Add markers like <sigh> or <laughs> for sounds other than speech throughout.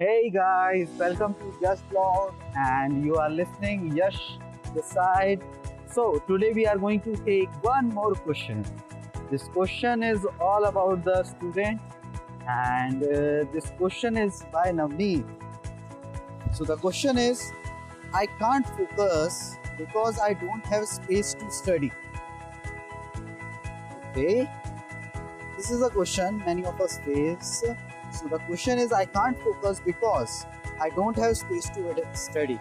Hey guys, welcome to Yash Blog and you are listening Yash the side. So today we are going to take one more question. This question is all about the student and uh, this question is by Navneet. So the question is I can't focus because I don't have space to study. Okay. This is a question many of us face so the question is, I can't focus because I don't have space to study.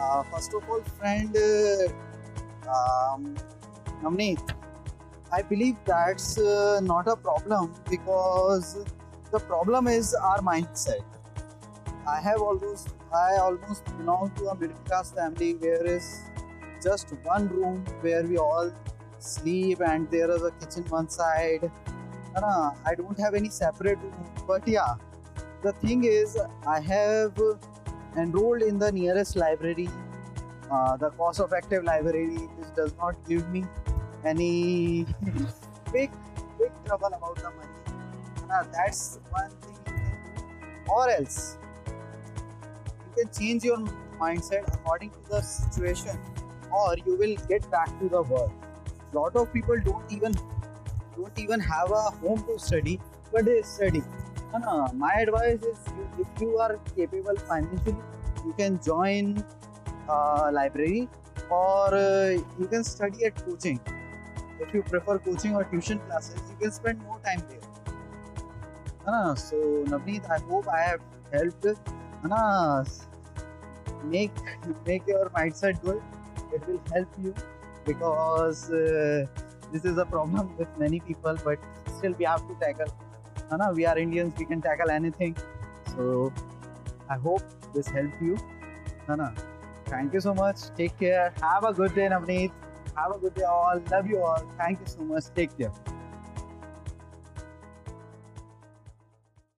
Uh, first of all, friend uh, um, I believe that's uh, not a problem because the problem is our mindset. I have almost I almost belong to a middle class family where is just one room where we all sleep and there is a kitchen one side no, I don't have any separate room. But yeah, the thing is, I have enrolled in the nearest library, uh, the cost effective library, which does not give me any <laughs> big, big trouble about the money. Uh, that's one thing. Or else, you can change your mindset according to the situation, or you will get back to the work. Lot of people don't even don't even have a home to study, but they study. No, my advice is if you are capable financially, you can join a library or uh, you can study at coaching. If you prefer coaching or tuition classes, you can spend more time there. No, so Navneet, I hope I have helped. No, make make your mindset good. It will help you because. Uh, this is a problem <laughs> with many people but still we have to tackle. Anna, we are indians we can tackle anything. So i hope this helped you. Anna, thank you so much. Take care. Have a good day navneet. Have a good day all. Love you all. Thank you so much. Take care